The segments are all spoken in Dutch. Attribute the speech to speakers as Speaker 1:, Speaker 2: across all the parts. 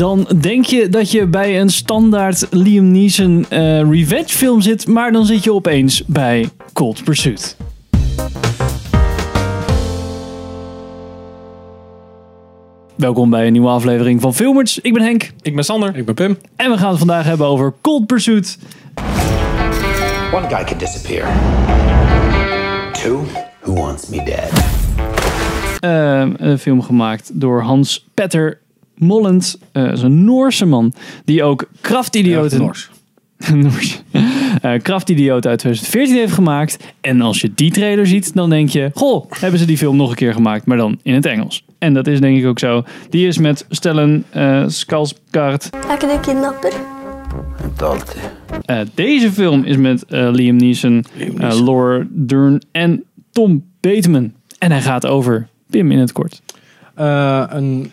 Speaker 1: dan denk je dat je bij een standaard Liam Neeson eh, revenge film zit, maar dan zit je opeens bij Cold Pursuit. Welkom bij een nieuwe aflevering van Filmers. Ik ben Henk
Speaker 2: Ik ben Sander. Ik ben Pim.
Speaker 1: en we gaan het vandaag hebben over Cold Pursuit.
Speaker 3: One guy can disappear. Two, who wants me dead?
Speaker 1: Eh, een film gemaakt door Hans Petter Mollend. Eh, dat is een Noorse man die ook Kraftidioten...
Speaker 2: Noors.
Speaker 1: Noors. Eh, Kraftidioot uit 2014 heeft gemaakt. En als je die trailer ziet, dan denk je... Goh, hebben ze die film nog een keer gemaakt, maar dan in het Engels. En dat is denk ik ook zo. Die is met Stellan uh, Skarsgård.
Speaker 4: Er ikke det kidnapper?
Speaker 1: Eh, deze film is met Liam Neeson, eh, Laura Dern en Tom Bateman. En hij gaat over Pim in het kort.
Speaker 2: Eh, een,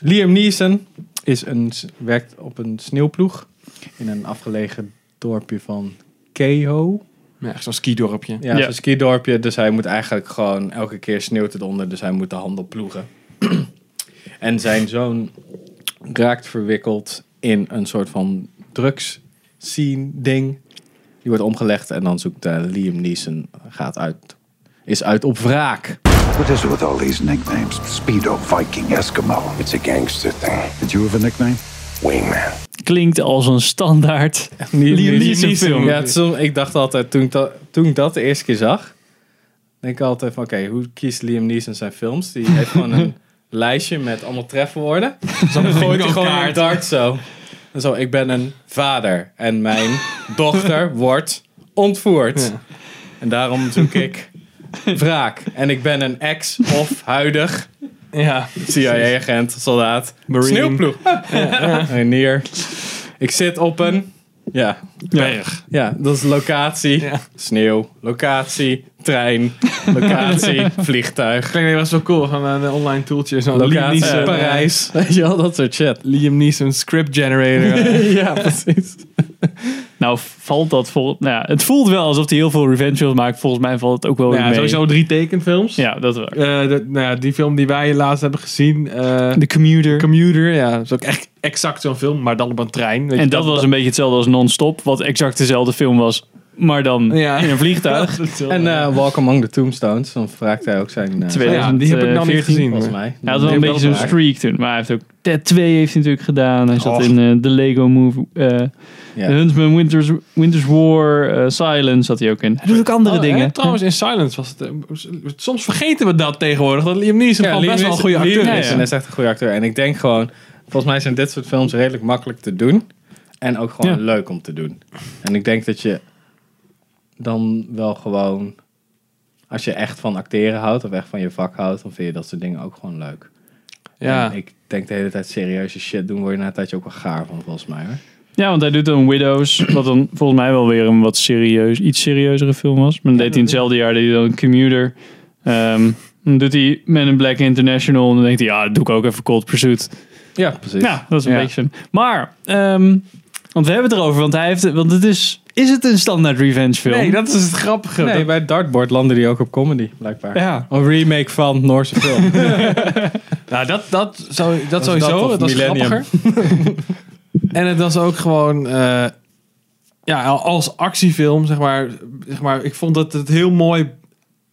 Speaker 2: Liam Neeson is een, werkt op een sneeuwploeg in een afgelegen dorpje van Keho.
Speaker 5: Ja, echt zo'n skidorpje.
Speaker 2: Ja,
Speaker 1: Ja.
Speaker 2: zo'n skidorpje. Dus hij moet eigenlijk gewoon elke keer sneeuwt het onder. Dus hij moet de handel ploegen. en zijn zoon raakt verwikkeld in een soort van drugs scene ding. Die wordt omgelegd en dan zoekt eh, Liam Neeson gaat uit, is uit op wraak.
Speaker 6: What is it with all these nicknames? Speedo, Viking, Eskimo.
Speaker 3: It's a gangster thing.
Speaker 6: Did you have a nickname?
Speaker 3: Wingman.
Speaker 1: Klinkt als een standaard Liam Neeson film.
Speaker 2: Ja, ik dacht altijd, toen ik, dat, toen ik dat de eerste keer zag, denk ik altijd van, oké, hoe kiest Liam Neeson zijn films? Die heeft gewoon een lijstje met allemaal trefwoorden. Zo dan gooit hij gewoon een dart zo. En zo, ik ben een vader en mijn dochter wordt ontvoerd. En daarom zoek ik wraak. En ik ben een ex of huidig
Speaker 5: Ja.
Speaker 2: CIA-agent, soldaat,
Speaker 5: Marine.
Speaker 2: sneeuwploeg. Ik zit op een, ja,
Speaker 5: Berg.
Speaker 2: ja, dat is locatie.
Speaker 5: Ja.
Speaker 2: Sneeuw. Locatie. Trein. Locatie. vliegtuig.
Speaker 5: Klinkt wel zo cool van een online tooltje. Zo'n Liam
Speaker 2: Locatie.
Speaker 5: Neeson,
Speaker 2: Parijs. Weet je wel, dat soort shit.
Speaker 5: Liam Neeson script generator.
Speaker 2: ja, precies.
Speaker 1: Nou, valt dat vol. Nou ja, het voelt wel alsof hij heel veel revenge films maakt. Volgens mij valt het ook wel weer
Speaker 5: ja,
Speaker 1: mee.
Speaker 5: sowieso drie tekenfilms.
Speaker 1: Ja, dat is waar.
Speaker 5: Eh, de- nou ja, die film die wij laatst hebben gezien. eh,
Speaker 1: De Commuter.
Speaker 5: Commuter. Ja, dat is ook echt exact zo'n film. Maar dan op een trein. Weet
Speaker 1: en
Speaker 5: je,
Speaker 1: dat was een beetje hetzelfde als Non-Stop. Wat exact dezelfde film was. Maar dan
Speaker 5: Ja.
Speaker 1: in een vliegtuig.
Speaker 2: En eh, Walk Among the Tombstones. Dan vraagt hij ook zijn... eh,
Speaker 1: Twee-
Speaker 5: ja, die heb ik nog niet
Speaker 1: 2014
Speaker 5: gezien.
Speaker 2: volgens mij.
Speaker 1: Hij had wel een beetje zo'n streak toen. Maar hij heeft ook Ted 2 heeft hij natuurlijk gedaan. Hij zat
Speaker 5: Och.
Speaker 1: in eh, de Lego Movie. eh
Speaker 2: Ja.
Speaker 1: The Huntsman, Winter's, Winter's War, eh, Silence zat hij ook in. Hij doet ook andere
Speaker 5: Oh, hè,
Speaker 1: dingen.
Speaker 5: trouwens, in Silence was het... eh, soms vergeten we dat tegenwoordig. Dat Liam Neeson gewoon best wel een goede acteur is.
Speaker 2: Neeson is echt een goede acteur. En ik denk gewoon... Volgens mij zijn dit soort films redelijk makkelijk te doen. En ook gewoon
Speaker 1: Ja.
Speaker 2: leuk om te doen. En ik denk dat je dan wel gewoon... Als je echt van acteren houdt of echt van je vak houdt... dan vind je dat soort dingen ook gewoon leuk.
Speaker 5: Ja.
Speaker 2: En ik denk de hele tijd serieuze shit doen... word je na een tijdje ook wel gaar van, volgens mij. Hoor.
Speaker 1: Ja, want hij doet dan Widows. Wat dan volgens mij wel weer een wat serieus, iets serieuzere film was. Maar dan deed hij in hetzelfde jaar deed hij dan Commuter. Ehm, dan doet hij Men in Black International. En dan denkt hij, ja, dat doe ik ook even Cold Pursuit.
Speaker 2: Ja, precies.
Speaker 1: Ja, dat is een
Speaker 2: Ja.
Speaker 1: beetje zo. Maar, ehm, want we hebben het erover. Want hij heeft, want het is, is het een standaard revenge film?
Speaker 5: Nee, dat is het grappige.
Speaker 2: Nee,
Speaker 5: Dat-
Speaker 2: bij het dartboard landde die ook op comedy, blijkbaar.
Speaker 1: Ja.
Speaker 2: Een remake van Noorse film.
Speaker 5: Nou, dat, dat, zo, dat,
Speaker 2: Was dat
Speaker 5: sowieso.
Speaker 2: of
Speaker 5: Dat was grappiger. en het was ook gewoon... eh, ja, als actiefilm, zeg maar, zeg maar... Ik vond dat het heel mooi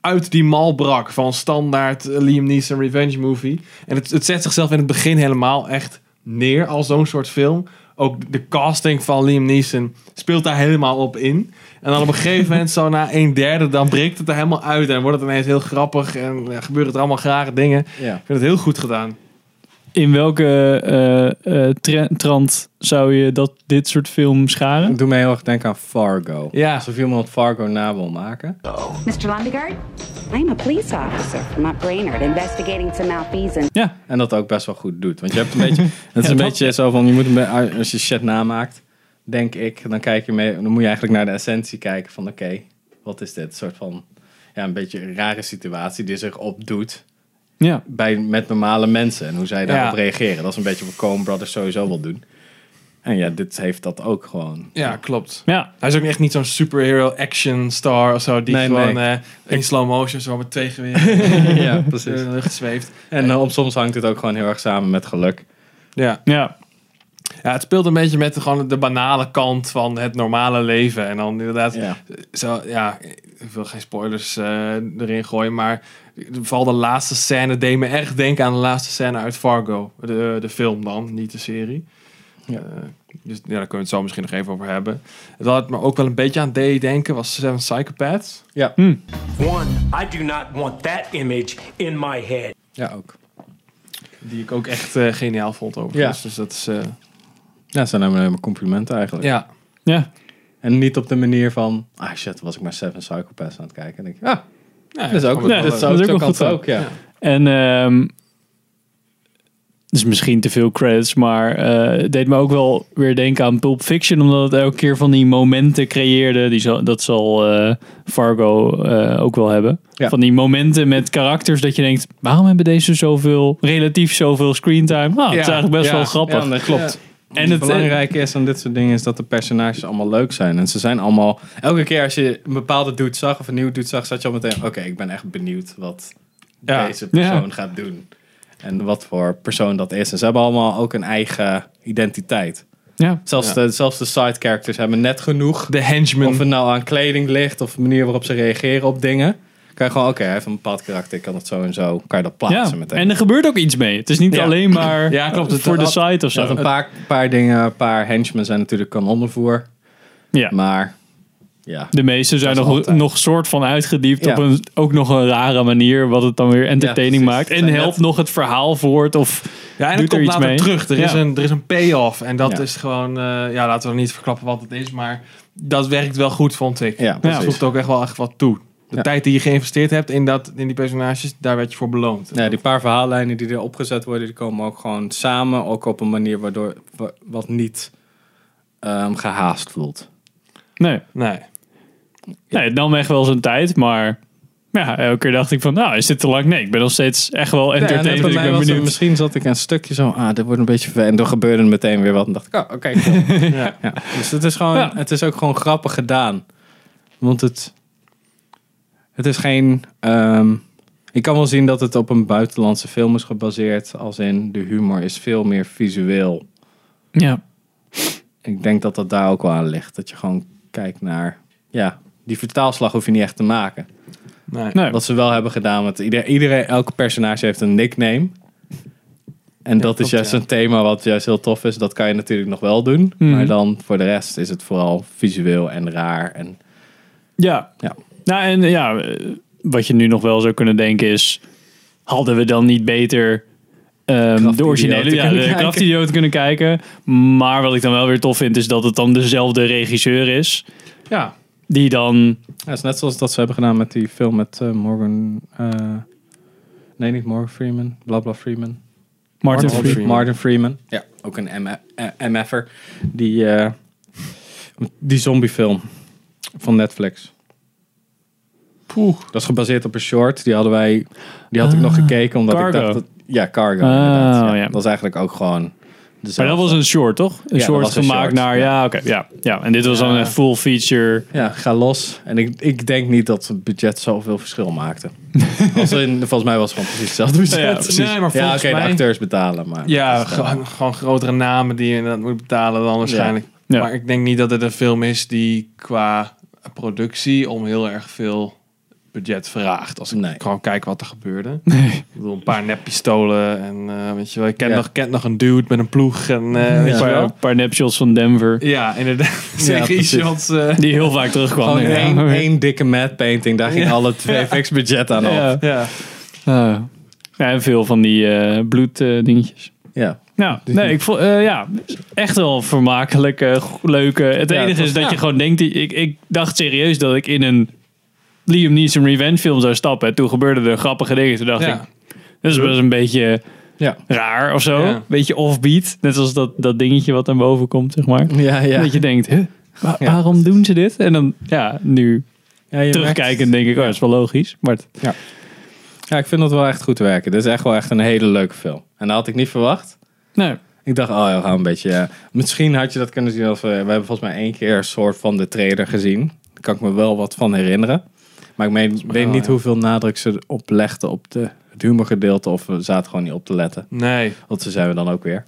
Speaker 5: uit die mal brak van standaard Liam Neeson revenge movie. En het, het zet zichzelf in het begin helemaal echt neer als zo'n soort film. Ook de casting van Liam Neeson speelt daar helemaal op in. En dan op een gegeven moment, zo na een derde, dan breekt het er helemaal uit. En wordt het ineens heel grappig en ja, gebeuren er allemaal rare dingen.
Speaker 2: ja.
Speaker 5: Ik vind het heel goed gedaan.
Speaker 1: In welke eh, eh, tre- trant zou je dat dit soort film scharen?
Speaker 2: Ik doe me heel erg denken aan Fargo.
Speaker 5: Ja.
Speaker 2: Alsof iemand Fargo na wil maken.
Speaker 7: Mr. Lundegaard, I'm a police officer from Mount Brainerd investigating some malfeasance.
Speaker 1: Ja,
Speaker 2: En dat ook best wel goed doet. Want je hebt een beetje... Het is een
Speaker 1: dat-
Speaker 2: beetje zo van... Je moet een als je shit namaakt, denk ik... Dan, kijk je mee, dan moet je eigenlijk naar de essentie kijken van... Oké, wat is dit? Een soort van... Ja, een beetje een rare situatie die zich opdoet...
Speaker 1: ja.
Speaker 2: Bij, met normale mensen. En hoe zij daarop
Speaker 5: Ja.
Speaker 2: reageren. Dat is een beetje wat Coen Brothers sowieso wil doen. En ja, dit heeft dat ook gewoon.
Speaker 5: Ja, klopt.
Speaker 1: ja.
Speaker 5: Hij is ook echt niet zo'n superhero action star of zo. Die
Speaker 2: Nee,
Speaker 5: gewoon
Speaker 2: nee.
Speaker 5: eh, in slow motion zo met twee geweren
Speaker 2: ja,
Speaker 5: in
Speaker 2: precies.
Speaker 5: de lucht zweeft.
Speaker 2: En eh, om- soms hangt het ook gewoon heel erg samen met geluk.
Speaker 5: Ja.
Speaker 1: Ja,
Speaker 5: ja, het speelt een beetje met de, gewoon de banale kant van het normale leven. En dan inderdaad,
Speaker 2: Ja.
Speaker 5: zo, ja, ik wil geen spoilers eh, erin gooien, maar vooral de laatste scène deed me echt denken aan de laatste scène uit Fargo. De, de film dan, niet de serie.
Speaker 2: Ja.
Speaker 5: Eh, dus ja, daar kunnen we het zo misschien nog even over hebben. Het had me ook wel een beetje aan deed denken, was Seven Psychopaths.
Speaker 2: Ja.
Speaker 4: One, I do not want that image in my head.
Speaker 2: ja, ook.
Speaker 5: Die ik ook echt eh, geniaal vond overigens.
Speaker 2: Ja.
Speaker 5: Dus dat is, eh,
Speaker 2: Ja, dat zijn alleen maar complimenten eigenlijk.
Speaker 5: ja.
Speaker 1: ja.
Speaker 2: En niet op de manier van, ah shit, was ik maar Seven Psychopaths aan het kijken. En denk ik, ah,
Speaker 5: ja
Speaker 2: dat is ook,
Speaker 1: Ja,
Speaker 2: dat
Speaker 1: dat
Speaker 2: is ook,
Speaker 1: goed
Speaker 2: ook, ja.
Speaker 1: En ehm dus misschien te veel credits, maar eh, het deed me ook wel weer denken aan Pulp Fiction, omdat het elke keer van die momenten creëerde. Die zal, dat zal eh, Fargo eh, ook wel hebben.
Speaker 2: Ja.
Speaker 1: Van die momenten met karakters dat je denkt, waarom hebben deze zoveel, relatief zoveel screentime? Nou, het is eigenlijk best
Speaker 2: Ja,
Speaker 1: wel grappig.
Speaker 2: Ja, dat klopt.
Speaker 1: En het-
Speaker 2: belangrijke is aan dit soort dingen is dat de personages allemaal leuk zijn. En ze zijn allemaal... Elke keer als je een bepaalde dude zag of een nieuwe dude zag, zat je al meteen... Oké, ik ben echt benieuwd wat
Speaker 5: Ja.
Speaker 2: deze persoon
Speaker 1: Ja.
Speaker 2: gaat doen. En wat voor persoon dat is. En ze hebben allemaal ook een eigen identiteit.
Speaker 1: Ja.
Speaker 2: Zelfs,
Speaker 5: Ja.
Speaker 2: de, zelfs de side characters hebben net genoeg.
Speaker 5: De henchman.
Speaker 2: Of het nou aan kleding ligt of de manier waarop ze reageren op dingen. Kan je gewoon, oké, hij heeft een bepaald karakter, ik kan het zo en zo. Kan je dat plaatsen
Speaker 1: Ja.
Speaker 2: meteen.
Speaker 1: En er gebeurt ook iets mee. Het is niet
Speaker 2: Ja.
Speaker 1: alleen maar
Speaker 5: Ja, klopt. Het
Speaker 1: voor de site of
Speaker 2: Er
Speaker 1: zo.
Speaker 2: een paar, paar dingen, een paar henchmen zijn natuurlijk kanonnenvoer.
Speaker 1: Ja.
Speaker 2: Maar ja,
Speaker 1: De meeste zijn nog,
Speaker 2: altijd.
Speaker 1: nog soort van uitgediept
Speaker 2: Ja.
Speaker 1: op een ook nog een rare manier, wat het dan weer entertaining maakt. En helpt
Speaker 2: net-
Speaker 1: nog het verhaal voort of
Speaker 5: Ja, en
Speaker 1: doet
Speaker 5: het
Speaker 1: er
Speaker 5: komt
Speaker 1: iets
Speaker 5: later
Speaker 1: mee.
Speaker 5: terug. Er, is een, er is een payoff. En dat
Speaker 2: Ja.
Speaker 5: is gewoon... eh, ja, laten we niet verklappen wat het is. Maar dat werkt wel goed, vond ik.
Speaker 2: Ja,
Speaker 5: dat voegt ook echt wel echt wat toe. De
Speaker 2: Ja.
Speaker 5: tijd die je geïnvesteerd hebt in, dat, in die personages, daar werd je voor beloond.
Speaker 2: ja, die paar verhaallijnen die er opgezet worden, die komen ook gewoon samen. Ook op een manier waardoor wa- wat niet ehm, gehaast voelt.
Speaker 1: nee.
Speaker 5: Nee.
Speaker 1: nee, het nam echt wel zijn tijd, maar ja, elke keer dacht ik van, nou, is dit te lang? Nee, ik ben nog steeds echt wel
Speaker 2: Ja, en
Speaker 1: entertained. ik ben
Speaker 2: het- misschien zat ik een stukje zo, ah, dit wordt een beetje ver. En toen gebeurde er meteen weer wat. En dacht ik, oh, oké, cool.
Speaker 5: Ja.
Speaker 2: ja. Dus het is gewoon,
Speaker 1: Ja.
Speaker 2: het is ook gewoon grappig gedaan. Want het, het is geen, ehm, ik kan wel zien dat het op een buitenlandse film is gebaseerd. Als in, de humor is veel meer visueel.
Speaker 1: Ja,
Speaker 2: Ik denk dat dat daar ook wel aan ligt. Dat je gewoon kijkt naar, ja, die vertaalslag hoef je niet echt te maken.
Speaker 5: Nee.
Speaker 1: nee.
Speaker 2: Wat ze wel hebben gedaan, want iedereen, iedereen elke personage heeft een nickname. En dat is juist
Speaker 5: ja.
Speaker 2: een thema wat juist heel tof is. Dat kan je natuurlijk nog wel doen.
Speaker 1: Mhm.
Speaker 2: Maar dan voor de rest is het vooral visueel en raar. En
Speaker 1: Ja.
Speaker 2: Ja.
Speaker 1: Nou, en ja, wat je nu nog wel zou kunnen denken is, hadden we dan niet beter ehm, de originele, ja, de kunnen kijken. Maar wat ik dan wel weer tof vind, is dat het dan dezelfde regisseur is.
Speaker 5: Ja.
Speaker 1: Die dan,
Speaker 2: ja, het is net zoals dat ze hebben gedaan met die film met eh, Morgan... eh, nee, niet Morgan Freeman. Blabla Freeman.
Speaker 1: Martin
Speaker 5: Martin
Speaker 1: Freeman.
Speaker 2: Martin Freeman. Ja, ook een M- eh, MF'er. Die, die zombiefilm van Netflix.
Speaker 5: Poeh.
Speaker 2: Dat is gebaseerd op een short. Die hadden wij. Die had ik nog gekeken omdat
Speaker 1: Cargo.
Speaker 2: ik dacht dat. Ja, Cargo.
Speaker 1: Ah,
Speaker 2: inderdaad. Ja.
Speaker 1: ja.
Speaker 2: Dat is eigenlijk ook gewoon.
Speaker 1: Maar dat was een short, toch? Een short
Speaker 2: was een
Speaker 1: gemaakt
Speaker 2: short,
Speaker 1: naar,
Speaker 2: ja.
Speaker 1: ja, oké, ja, ja. En dit was dan
Speaker 2: Ja.
Speaker 1: een full feature.
Speaker 2: Ja, ga los. En ik, ik denk niet dat het budget zoveel verschil maakte. Als in, volgens mij was het gewoon precies hetzelfde budget.
Speaker 1: Ja.
Speaker 5: Nee, maar
Speaker 2: Ja,
Speaker 5: volgens
Speaker 2: oké, de
Speaker 5: mij-
Speaker 2: acteurs betalen. Maar
Speaker 5: Ja, gewoon, gewoon grotere namen die je inderdaad moet betalen dan waarschijnlijk.
Speaker 1: Ja.
Speaker 5: Maar ik denk niet dat het een film is die qua productie om heel erg veel budget vraagt. Als ik
Speaker 2: Nee.
Speaker 5: gewoon kijk wat er gebeurde. Ik bedoel, een paar neppistolen en eh, weet je wel, ik ken,
Speaker 2: Ja.
Speaker 5: nog, ken nog een dude met een ploeg en eh, weet
Speaker 1: Een
Speaker 5: je
Speaker 1: paar, nepshots van Denver.
Speaker 5: Ja, inderdaad. Zeker e-shots. eh,
Speaker 1: Die heel vaak terugkwam.
Speaker 2: Gewoon één, dikke matte painting. Daar ging alle twee fix budget aan op.
Speaker 1: Ja. en veel van die eh bloed eh, dingetjes.
Speaker 2: Ja.
Speaker 1: Nou, nee, ik vond, eh, ja, echt wel vermakelijk, eh, leuke. Het
Speaker 2: Ja,
Speaker 1: enige
Speaker 2: het
Speaker 1: is dat
Speaker 2: ja.
Speaker 1: je gewoon denkt, ik, ik dacht serieus dat ik in een Liam Neeson revenge film zou stappen. En toen gebeurden er grappige dingen. Toen dacht
Speaker 5: Ja.
Speaker 1: ik, dat is best een beetje
Speaker 2: Ja.
Speaker 1: raar of zo.
Speaker 5: Ja.
Speaker 1: Beetje offbeat. Net als dat, dat dingetje wat naar boven komt, zeg maar.
Speaker 2: Ja, ja.
Speaker 1: Dat je denkt, huh,
Speaker 2: Ja.
Speaker 1: waarom doen ze dit? En dan, ja, nu
Speaker 2: ja je
Speaker 1: terugkijken
Speaker 2: merkt-
Speaker 1: denk ik, oh, dat is wel logisch. Maar het-
Speaker 2: Ja, ik vind dat wel echt goed werken. Dit is echt wel echt een hele leuke film. En dat had ik niet verwacht.
Speaker 1: nee.
Speaker 2: Ik dacht, oh ja, we gaan een beetje... ja. Misschien had je dat kunnen zien als we... We hebben volgens mij één keer een soort van de trailer gezien. Daar kan ik me wel wat van herinneren. Maar ik meen, weet niet
Speaker 5: ja.
Speaker 2: hoeveel nadruk ze op legden op de, het humorgedeelte. Of we zaten gewoon niet op te letten.
Speaker 5: Nee.
Speaker 2: Want zo zijn we dan ook weer.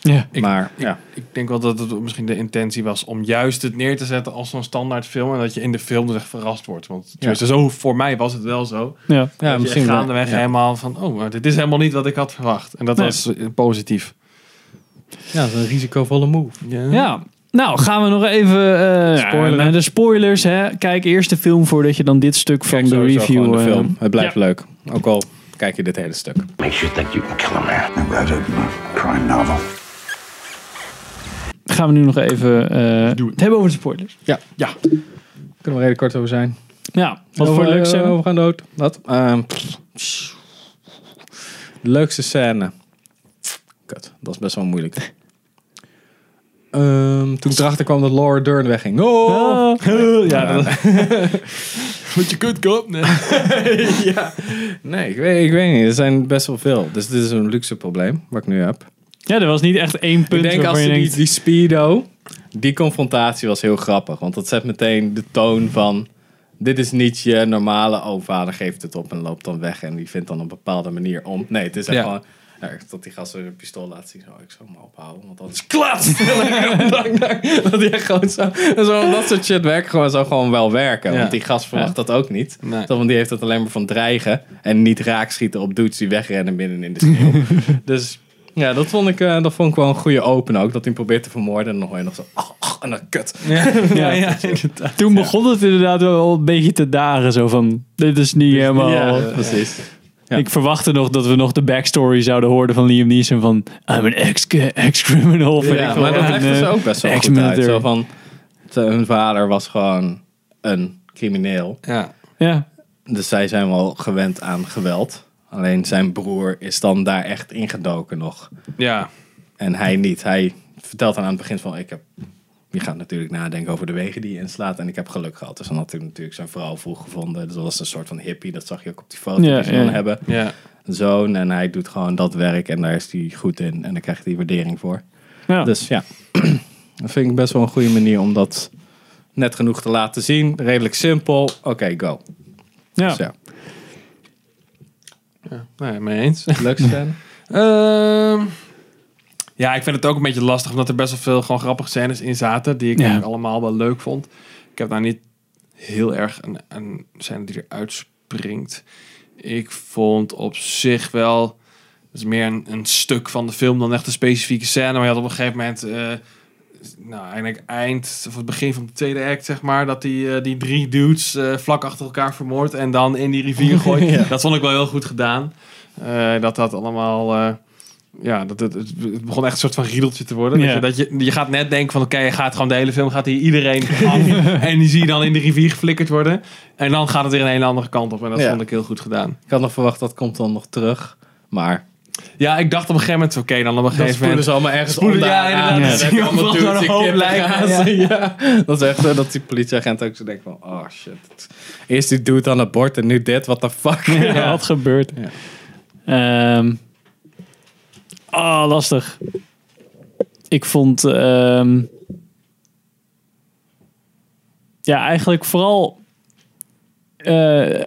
Speaker 1: Ja.
Speaker 2: maar ja,
Speaker 5: Ik denk wel dat het misschien de intentie was om juist het neer te zetten als zo'n standaard film. En dat je in de film dus echt verrast wordt. Want tenminste, zo voor mij was het wel zo.
Speaker 1: Ja.
Speaker 2: ja
Speaker 5: dat
Speaker 2: misschien
Speaker 5: gaandeweg
Speaker 2: ja.
Speaker 5: helemaal van, oh, maar dit is helemaal niet wat ik had verwacht. En dat
Speaker 1: Nee.
Speaker 5: was eh, positief.
Speaker 2: Ja, dat is een risicovolle move.
Speaker 1: Ja. Nou, gaan we nog even eh, ja, de spoilers. Hè. Kijk eerst de film voordat je dan dit stuk van
Speaker 2: Kijk
Speaker 1: de review...
Speaker 2: de
Speaker 1: eh,
Speaker 2: film. Het blijft
Speaker 1: ja.
Speaker 2: leuk. Ook al kijk je dit hele stuk.
Speaker 3: Makes you think you can kill a man.
Speaker 6: I read it in a crime novel.
Speaker 1: gaan we nu nog even eh, het hebben over de spoilers.
Speaker 2: Ja. ja. Kunnen we redelijk kort over zijn.
Speaker 1: Ja, wat
Speaker 2: Over-
Speaker 1: voor leuks
Speaker 2: eh,
Speaker 1: zijn
Speaker 2: We gaan dood. Wat? Ehm, de leukste scène. Kut, dat is best wel moeilijk. Ehm, toen ik erachter kwam dat Laura Dern wegging. Oh!
Speaker 1: ja, dat,
Speaker 5: Want je kunt kop. Nee.
Speaker 2: Nee, ik weet, ik weet niet. Er zijn best wel veel. Dus dit is een luxe probleem, wat ik nu heb.
Speaker 1: ja, er was niet echt één punt
Speaker 2: Ik denk als
Speaker 1: je
Speaker 2: die,
Speaker 1: denkt...
Speaker 2: die speedo, die confrontatie was heel grappig. Want dat zet meteen de toon van... Dit is niet je normale, oh vader geeft het op en loopt dan weg. En die vindt dan op een bepaalde manier om. Nee, het is echt
Speaker 5: Ja.
Speaker 2: gewoon... Ja, dat die gast een pistool laat zien. Zo, ik zal hem ophouden, want dat is klats. dat die echt gewoon zo, zo... Dat soort shit werkt gewoon zo gewoon wel werken.
Speaker 5: Ja.
Speaker 2: Want die gast verwacht dat ook niet.
Speaker 5: Nee.
Speaker 2: Want die heeft het alleen maar van dreigen. En niet raakschieten op dudes die wegrennen binnen in de sneeuw. dus ja, dat vond, ik, eh, dat vond ik wel een goede open ook. Dat hij probeert te vermoorden. En dan hoor je nog zo... Oh, oh, en dan kut.
Speaker 5: Ja, ja.
Speaker 1: Toen begon het inderdaad wel een beetje te dagen. Zo van, dit is niet helemaal...
Speaker 2: Ja, precies. Ja.
Speaker 1: Ik verwachtte nog dat we nog de backstory zouden horen van Liam Neeson van I'm an ex- ex-criminal. ik
Speaker 2: Ja, maar dat legde ze
Speaker 1: eh,
Speaker 2: ook best wel goed uit. Zo van... te- Hun vader was gewoon een crimineel.
Speaker 5: Ja.
Speaker 1: Ja,
Speaker 2: Dus zij zijn wel gewend aan geweld. Alleen zijn broer is dan daar echt ingedoken nog.
Speaker 5: ja.
Speaker 2: En hij niet. Hij vertelt dan aan het begin van... Ik heb, je gaat natuurlijk nadenken over de wegen die je inslaat. En ik heb geluk gehad. Dus dan had hij natuurlijk zijn vrouw vroeg gevonden. Dus dat was een soort van hippie. Dat zag je ook op die foto
Speaker 1: Ja,
Speaker 2: die ze dan
Speaker 1: ja.
Speaker 2: hebben.
Speaker 5: Ja.
Speaker 2: Zoon. En hij doet gewoon dat werk. En daar is hij goed in. En daar krijgt hij waardering voor.
Speaker 1: ja.
Speaker 2: Dus ja. dat vind ik best wel een goede manier om dat net genoeg te laten zien. Redelijk simpel. Oké, go.
Speaker 1: ja.
Speaker 2: Dus ja.
Speaker 5: Nee, mee eens.
Speaker 2: Scène?
Speaker 5: Ehm, ja, ik vind het ook een beetje lastig, omdat er best wel veel gewoon grappige scènes in zaten, die ik
Speaker 1: Ja.
Speaker 5: allemaal wel leuk vond. Ik heb nou niet heel erg een, een scène die eruit springt. Ik vond op zich wel, het is meer een, een stuk van de film dan echt een specifieke scène, maar je had op een gegeven moment, eh, nou eigenlijk eind of het begin van de tweede act zeg maar, dat die, eh, die drie dudes eh, vlak achter elkaar vermoordt en dan in die rivier gooit. Dat vond ik wel heel goed gedaan. Dat dat allemaal. Eh, ja, dat het, het begon echt een soort van riedeltje te worden.
Speaker 1: Ja.
Speaker 5: Dat, je, dat je, je gaat net denken van oké, je gaat gewoon de hele film, gaat hier iedereen af. en die zie je dan in de rivier geflikkerd worden. En dan gaat het weer een hele andere kant op. En dat
Speaker 2: Ja.
Speaker 5: vond ik heel goed gedaan.
Speaker 2: Ik had nog verwacht dat komt dan nog terug. Maar
Speaker 5: Ja, ik dacht op een gegeven moment, oké, dan op een
Speaker 2: dan
Speaker 5: gegeven
Speaker 2: spoelen
Speaker 5: moment.
Speaker 2: ze allemaal ergens
Speaker 5: Spoelen-
Speaker 2: onder
Speaker 5: ja, inderdaad. Ja,
Speaker 2: allemaal
Speaker 5: gewoon
Speaker 2: dudes die
Speaker 5: een hoop.
Speaker 2: Ja. Dat is echt zo dat die politieagent ook zo denkt van... Oh shit. Eerst die dude aan het bord en nu dit. What the fuck?
Speaker 1: Ja, wat gebeurt. Ehm ah, lastig. Ik vond... ehm, ja, eigenlijk vooral... eh,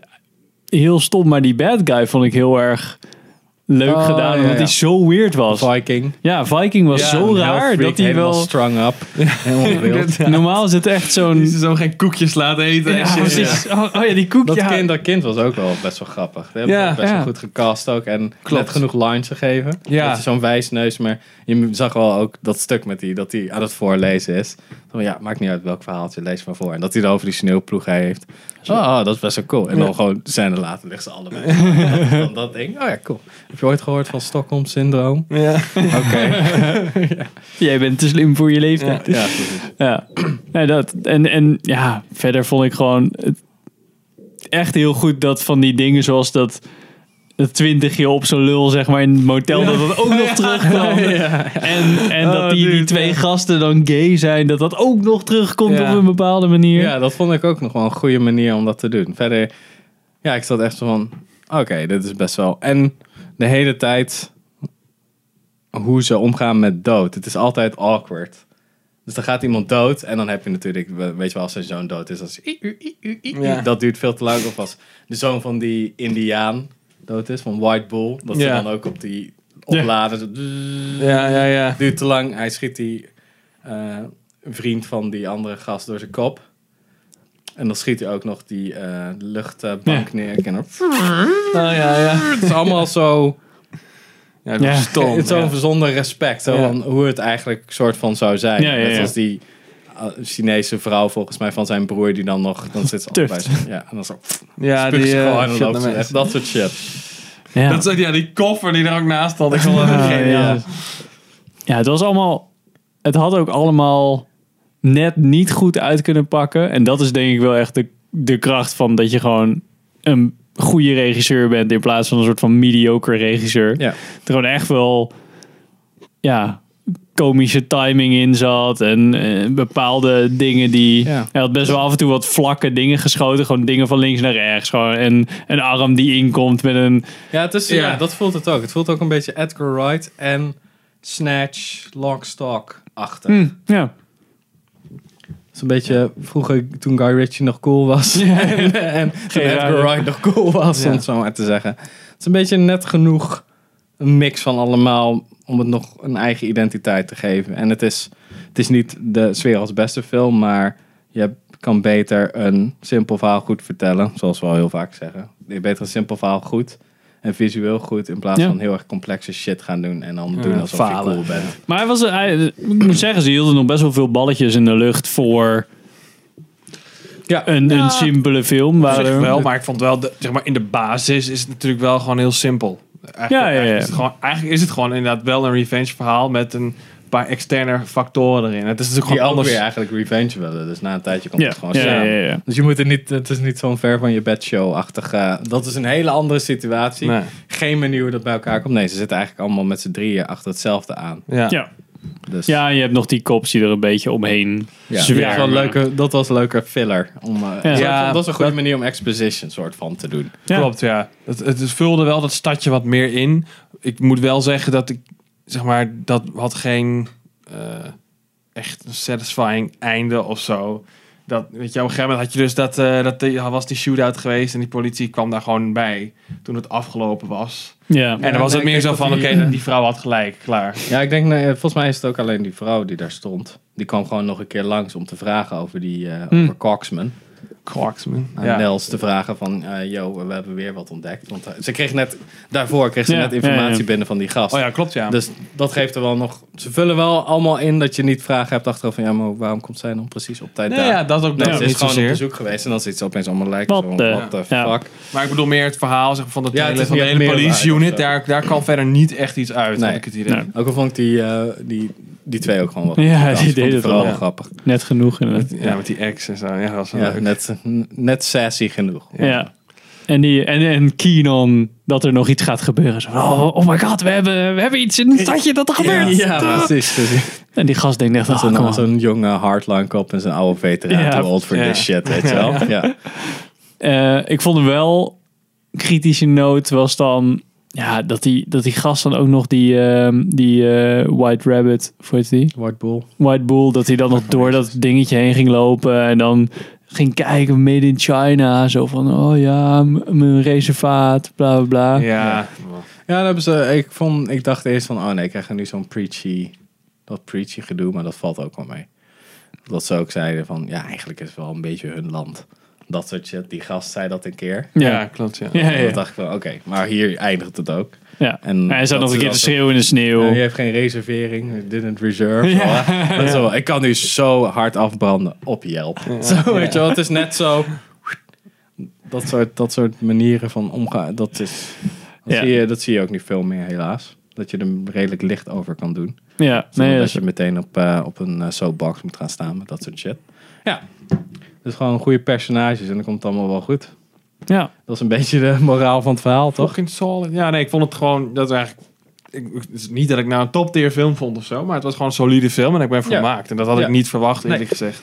Speaker 1: heel stom, maar die bad guy vond ik heel erg leuk
Speaker 2: Oh,
Speaker 1: gedaan.
Speaker 2: ja,
Speaker 1: omdat
Speaker 2: ja.
Speaker 1: hij zo weird was.
Speaker 2: Viking.
Speaker 1: Ja, Viking was
Speaker 5: Ja,
Speaker 1: zo raar
Speaker 2: freak,
Speaker 1: dat hij
Speaker 2: helemaal
Speaker 1: wel...
Speaker 2: strung up. Helemaal wild.
Speaker 1: Normaal is het echt
Speaker 5: Die
Speaker 1: zo'n...
Speaker 5: ze zo geen koekjes laten eten. en
Speaker 1: Ja, precies. Oh, oh ja, die koek.
Speaker 2: Dat,
Speaker 1: ja.
Speaker 2: kind, dat kind was ook wel best wel grappig. Die hebben
Speaker 5: Ja,
Speaker 2: best
Speaker 1: ja.
Speaker 2: wel goed gecast ook. En
Speaker 5: Klopt.
Speaker 2: net genoeg lines gegeven.
Speaker 5: Ja.
Speaker 2: Zo'n wijsneus. Maar je zag wel ook dat stuk met die, dat hij aan het voorlezen is. Van, ja, maakt niet uit welk verhaaltje, lees maar voor. En dat hij dan over die sneeuwploeg heeft. Oh, oh, dat is best wel cool. En dan gewoon de scène later liggen ze allebei. dat, is dan dat ding. Oh ja, cool. Heb je ooit gehoord van Stockholm Syndroom?
Speaker 5: Ja.
Speaker 2: Oké.
Speaker 1: Jij bent te slim voor je leeftijd.
Speaker 2: ja, precies.
Speaker 1: Ja, ja dat. En, en ja, verder vond ik gewoon het echt heel goed dat van die dingen zoals dat. Dat twintigje op zo'n lul, zeg maar, in het motel, dat dat ook nog terugkwam. En, en dat die, die twee gasten dan gay zijn, dat dat ook nog terugkomt
Speaker 2: Ja.
Speaker 1: op een bepaalde manier.
Speaker 2: Ja, dat vond ik ook nog wel een goede manier om dat te doen. Verder, ja, ik zat echt zo van, oké, dit is best wel. En de hele tijd hoe ze omgaan met dood. Het is altijd awkward. Dus dan gaat iemand dood en dan heb je natuurlijk, weet je wel, als zijn zoon dood is, als
Speaker 5: Ja.
Speaker 2: dat duurt veel te lang. Of als de zoon van die Indiaan dood is, van White Bull, dat ze dan ook op die opladen. Zo,
Speaker 5: Ja, ja, ja.
Speaker 2: Duurt te lang. Hij schiet die eh, vriend van die andere gast door zijn kop. En dan schiet hij ook nog die eh, luchtbank neer. En dan-
Speaker 5: Oh, ja, ja.
Speaker 2: Het is allemaal zo...
Speaker 5: Ja, stom.
Speaker 2: Het is zo'n
Speaker 5: ja.
Speaker 2: zonder respect. Zo, van hoe het eigenlijk soort van zou zijn.
Speaker 1: Ja, ja,
Speaker 2: Net als die Chinese vrouw volgens mij van zijn broer die dan nog... Dan zit ze allebei zo- Ja, en dan zo...
Speaker 5: Ja, die
Speaker 2: ze
Speaker 5: eh,
Speaker 2: en loopt ze. Dat soort shit.
Speaker 1: Ja.
Speaker 5: Dat is ook, ja, die koffer die er ook naast stond. Ik vond dat
Speaker 1: ja. ja, het was allemaal. Het had ook allemaal net niet goed uit kunnen pakken. En dat is denk ik wel echt de, de kracht van dat je gewoon een goede regisseur bent in plaats van een soort van mediocre regisseur.
Speaker 2: Ja.
Speaker 1: Er gewoon echt wel ja, komische timing in zat en eh, bepaalde dingen die...
Speaker 2: Ja.
Speaker 1: Hij had best wel af en toe wat vlakke dingen geschoten. Gewoon dingen van links naar rechts. Gewoon, en een arm die inkomt met een...
Speaker 2: Ja, het is, ja.
Speaker 5: Ja.
Speaker 2: dat voelt het ook. Het voelt ook een beetje Edgar Wright en Snatch, Lockstock-achtig.
Speaker 1: Hm, ja.
Speaker 2: Het is een beetje vroeger toen Guy Ritchie nog cool was. en en toen Edgar Wright nog cool was, om
Speaker 5: Ja.
Speaker 2: het zo maar te zeggen. Het is een beetje net genoeg een mix van allemaal om het nog een eigen identiteit te geven. En het is, het is niet de sfeer als beste film, maar je kan beter een simpel verhaal goed vertellen. Zoals we al heel vaak zeggen. Je beter een simpel verhaal goed en visueel goed in plaats
Speaker 1: Ja.
Speaker 2: van heel erg complexe shit gaan doen en dan doen alsof
Speaker 5: falen.
Speaker 2: je cool bent.
Speaker 1: Maar hij was, hij, ik moet zeggen, ze hielden nog best wel veel balletjes in de lucht voor
Speaker 2: Ja,
Speaker 1: een, een simpele film. Waar
Speaker 5: wel, maar ik vond wel, de, zeg maar, in de basis is het natuurlijk wel gewoon heel simpel. Eigenlijk,
Speaker 1: Ja, ja, ja.
Speaker 5: Eigenlijk, is het gewoon, eigenlijk is het gewoon inderdaad wel een revenge verhaal met een paar externe factoren erin. Het is natuurlijk gewoon anders.
Speaker 2: weer eigenlijk revenge willen. Dus na een tijdje komt
Speaker 1: Ja,
Speaker 2: het gewoon
Speaker 1: ja,
Speaker 2: samen.
Speaker 1: ja, ja.
Speaker 2: Dus je moet er niet, het is niet zo'n ver van je bedshow-achtig. eh, dat is een hele andere situatie.
Speaker 5: Nee.
Speaker 2: Geen manier hoe dat bij elkaar komt. Nee, ze zitten eigenlijk allemaal met z'n drieën achter hetzelfde aan.
Speaker 5: Ja.
Speaker 1: Ja.
Speaker 2: Dus
Speaker 1: ja, je hebt nog die cops die er een beetje omheen
Speaker 2: ja, dat, was wel leuke, dat was een leuke filler. Om, eh,
Speaker 1: Ja.
Speaker 2: van-
Speaker 5: Ja,
Speaker 2: dat is een goede
Speaker 5: dat-
Speaker 2: manier om exposition soort van te doen.
Speaker 1: Ja.
Speaker 5: Klopt, ja. Het, het vulde wel dat stadje wat meer in. Ik moet wel zeggen dat ik, zeg maar, dat had geen eh, echt een satisfying einde of zo. Dat, weet je, op een gegeven moment had je dus dat, eh, dat die, was die shootout geweest en die politie kwam daar gewoon bij toen het afgelopen was.
Speaker 1: Ja.
Speaker 5: En dan was
Speaker 2: nee,
Speaker 5: het meer zo van, oké,
Speaker 2: die-
Speaker 5: die vrouw had gelijk, klaar.
Speaker 2: Ja, ik denk, nee, volgens mij is het ook alleen die vrouw die daar stond. Die kwam gewoon nog een keer langs om te vragen over die eh over Coxman.
Speaker 5: Clarksman.
Speaker 2: aan
Speaker 5: Ja.
Speaker 2: Nels te vragen van, eh yo, we hebben weer wat ontdekt. Want eh, ze kreeg net, daarvoor kreeg ze
Speaker 1: Ja,
Speaker 2: net informatie
Speaker 1: ja, ja.
Speaker 2: binnen van die gast.
Speaker 5: Oh ja, klopt, ja.
Speaker 2: Dus dat geeft er wel nog, ze vullen wel allemaal in dat je niet vragen hebt achteraf van, ja, maar waarom komt zij dan precies op tijd
Speaker 5: nee,
Speaker 2: daar?
Speaker 5: ja, dat ook
Speaker 2: Nee,
Speaker 5: nog
Speaker 2: ze is
Speaker 5: niet
Speaker 2: gewoon op bezoek geweest en dan zit ze opeens allemaal lijkt
Speaker 1: Wat
Speaker 2: zo,
Speaker 1: de-
Speaker 2: what the
Speaker 1: ja.
Speaker 2: fuck.
Speaker 5: Maar ik bedoel meer het verhaal zeg, maar, van de,
Speaker 2: Ja, het
Speaker 5: hele, van de hele police unit. Daar, daar kan verder niet echt iets uit,
Speaker 2: Nee.
Speaker 5: heb ik het idee.
Speaker 1: Nee.
Speaker 2: Ook al vond ik die, eh, die, die twee ook gewoon wel
Speaker 1: Ja, die deden het
Speaker 2: vooral
Speaker 1: wel.
Speaker 2: grappig.
Speaker 1: Net genoeg.
Speaker 5: Ja, met die ex en zo. Ja, dat was wel
Speaker 2: Ja,
Speaker 5: leuk.
Speaker 2: net, net sassy genoeg.
Speaker 1: Ja. En, die, en, en keen on dat er nog iets gaat gebeuren. Zo, oh, oh my god, we hebben, we hebben iets in het stadje dat er gebeurt.
Speaker 2: Ja, precies. precies.
Speaker 1: En die gast denkt echt, oh,
Speaker 2: Zo'n jonge hardline kop en zijn oude veteraan.
Speaker 1: Ja.
Speaker 2: Too old for
Speaker 5: Ja.
Speaker 2: this shit, weet je wel. Ja.
Speaker 1: Eh, ik vond hem wel, kritische noot was dan, ja, dat die, dat die gast dan ook nog die, ehm, die eh, White Rabbit, hoe heet die?
Speaker 2: White Bull.
Speaker 1: White Bull, dat hij dan nog door dat dingetje heen ging lopen en dan ging kijken, made in China, zo van, oh ja, mijn reservaat, bla bla bla.
Speaker 5: Ja.
Speaker 2: Ja, dan hebben ze, ik, vond, ik dacht eerst van, oh nee, ik krijg nu zo'n preachy, dat preachy gedoe, maar dat valt ook wel mee. Dat ze ook zeiden van, ja, eigenlijk is het wel een beetje hun land. Dat soort shit. Die gast zei dat een keer.
Speaker 5: Ja, klopt, ja.
Speaker 1: Ja,
Speaker 2: En
Speaker 1: ja.
Speaker 2: dan dacht ik van, oké, maar hier eindigt het ook.
Speaker 1: Ja.
Speaker 2: En
Speaker 1: hij zat nog een keer te schreeuwen in de sneeuw.
Speaker 2: Je heeft geen reservering, didn't reserve.
Speaker 1: Ja.
Speaker 2: Ik kan nu zo hard afbranden op Yelp. Zo, weet je wel, het is net zo... Dat soort, dat soort manieren van omgaan, dat is... Dat,
Speaker 1: Ja.
Speaker 2: zie je, dat zie je ook niet veel meer, helaas. Dat je er redelijk licht over kan doen.
Speaker 1: Ja, nee,
Speaker 2: dat
Speaker 1: dat
Speaker 2: je meteen op, eh, op een eh, soapbox moet gaan staan met dat soort shit. Ja. Dus gewoon goede personages en dan komt het allemaal wel goed.
Speaker 1: ja.
Speaker 2: Dat is een beetje de moraal van het verhaal, toch?
Speaker 5: Fucking solid. Ja, nee, ik vond het gewoon, dat was eigenlijk... Ik, het is niet dat ik nou een top tier film vond of zo, maar het was gewoon een solide film en ik ben vermaakt. En dat had
Speaker 2: Ja.
Speaker 5: ik niet verwacht, eerlijk
Speaker 2: Nee.
Speaker 5: gezegd.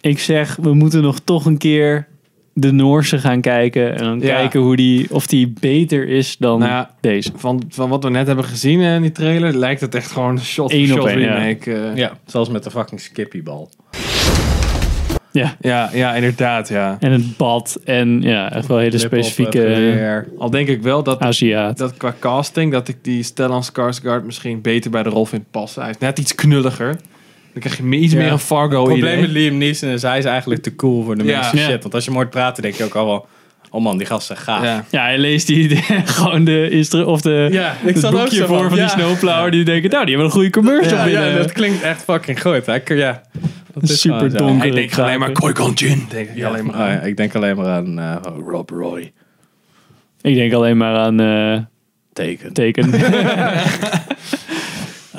Speaker 1: Ik zeg, we moeten nog toch een keer de Noorse gaan kijken. En dan
Speaker 5: Ja.
Speaker 1: kijken hoe die, of die beter is dan
Speaker 5: Nou ja,
Speaker 1: deze.
Speaker 5: Van, van wat we net hebben gezien eh, in die trailer, lijkt het echt gewoon een shot
Speaker 1: Eén
Speaker 5: for
Speaker 1: op
Speaker 5: shot
Speaker 1: één, ja.
Speaker 5: remake. eh.
Speaker 2: Ja, zelfs met de fucking skippybal.
Speaker 1: Ja.
Speaker 5: Ja, ja, inderdaad, ja.
Speaker 1: En het bad. En ja, echt wel hele specifieke.
Speaker 5: Al denk ik wel dat,
Speaker 1: Aziat.
Speaker 5: dat qua casting, dat ik die Stellan Skarsgård misschien beter bij de rol vind passen. Hij is net iets knulliger. Dan krijg je meer- iets
Speaker 2: Ja.
Speaker 5: meer een Fargo
Speaker 2: Het probleem
Speaker 5: idee.
Speaker 2: met Liam Neeson is, hij is eigenlijk te cool voor de
Speaker 5: Ja.
Speaker 2: meeste
Speaker 1: Ja.
Speaker 2: shit. Want als je hem hoort praten, denk je ook al wel... Oh man, die gast is gaaf.
Speaker 5: Ja.
Speaker 1: Ja, hij leest die gewoon de instru of de
Speaker 2: Ja, ik
Speaker 1: het
Speaker 2: zat ook
Speaker 1: boekje
Speaker 2: zo
Speaker 1: voor
Speaker 2: van,
Speaker 1: van die snowplower. Die denken, nou, die hebben een goede commercial
Speaker 2: Ja,
Speaker 1: binnen.
Speaker 2: ja, dat klinkt echt fucking goed. Hij, ja, dat is
Speaker 1: Super donker.
Speaker 5: Hij denkt alleen maar Qui-Gon Jinn. Denk ik
Speaker 2: Ja,
Speaker 5: alleen maar
Speaker 2: oh ja, ik denk alleen maar aan eh, Rob Roy.
Speaker 1: Ik denk alleen maar aan eh,
Speaker 2: Teken.
Speaker 1: teken. I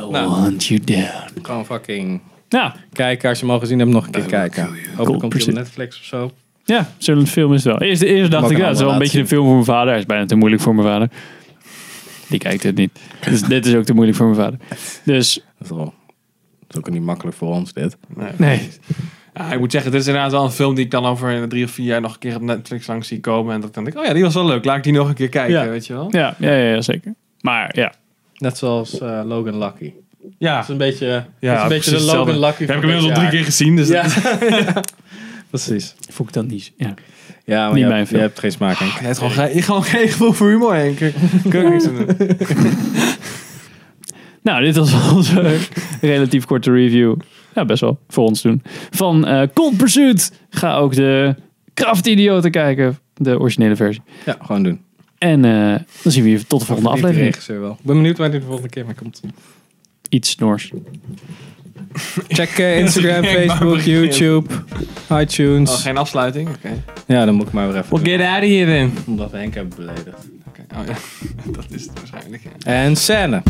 Speaker 2: Nou.
Speaker 1: want you down.
Speaker 2: Gewoon fucking
Speaker 1: Nou,
Speaker 2: kijken. Als je hem al gezien hebt, nog een keer kijken. Hopelijk komt hij op Netflix of zo.
Speaker 1: ja, zo'n film is het wel. Eerst, eerst dacht ik,
Speaker 2: ik
Speaker 1: ja, het is wel een beetje een film voor mijn vader. Hij is bijna te moeilijk voor mijn vader. Die kijkt het niet. Dus dit is ook te moeilijk voor mijn vader. Dus,
Speaker 2: Dat is, ook niet makkelijk voor ons, dit.
Speaker 1: nee.
Speaker 5: Ja, ik moet zeggen, het is inderdaad wel een film die ik dan over drie of vier jaar nog een keer op Netflix langs zie komen. En dat ik dan denk, oh ja, die was wel leuk. Laat ik die nog een keer kijken,
Speaker 2: Ja.
Speaker 5: weet je wel.
Speaker 1: Ja, ja, ja, ja, zeker. Maar ja,
Speaker 2: Net zoals eh, Logan Lucky.
Speaker 5: Ja,
Speaker 2: Dat is een beetje,
Speaker 5: ja
Speaker 2: is een beetje de Logan
Speaker 5: hetzelfde.
Speaker 2: Lucky
Speaker 5: Heb ik inmiddels al
Speaker 2: dit
Speaker 5: drie keer gezien. Dus
Speaker 2: Ja.
Speaker 5: dat-
Speaker 2: Precies.
Speaker 1: vond ik dan niet. Ja.
Speaker 2: Ja, maar
Speaker 1: Niet
Speaker 2: je,
Speaker 1: mijn
Speaker 2: hebt, je hebt geen smaak. Henk.
Speaker 5: Je hebt gewoon, geen- gewoon geen gevoel voor humor, Henk. Kun ik niks aan doen.
Speaker 1: Nou, dit was onze relatief korte review. Ja, best wel. Voor ons doen. Van eh Cold Pursuit. Ga ook de Kraft-idioten kijken. De originele versie.
Speaker 2: Ja, gewoon doen.
Speaker 1: En eh, dan zien we je tot de volgende aflevering.
Speaker 2: regisseur wel. Ik ben benieuwd waar hij de volgende keer mee komt.
Speaker 1: Iets snors.
Speaker 2: Check eh, Instagram, Facebook. YouTube, iTunes.
Speaker 5: Oh, geen afsluiting? Oké.
Speaker 2: Ja, dan moet ik maar weer even
Speaker 5: Well,
Speaker 2: doen.
Speaker 5: get out of here then.
Speaker 2: Omdat we Henk hebben beledigd.
Speaker 5: Oh ja, dat is het waarschijnlijk.
Speaker 2: En scène.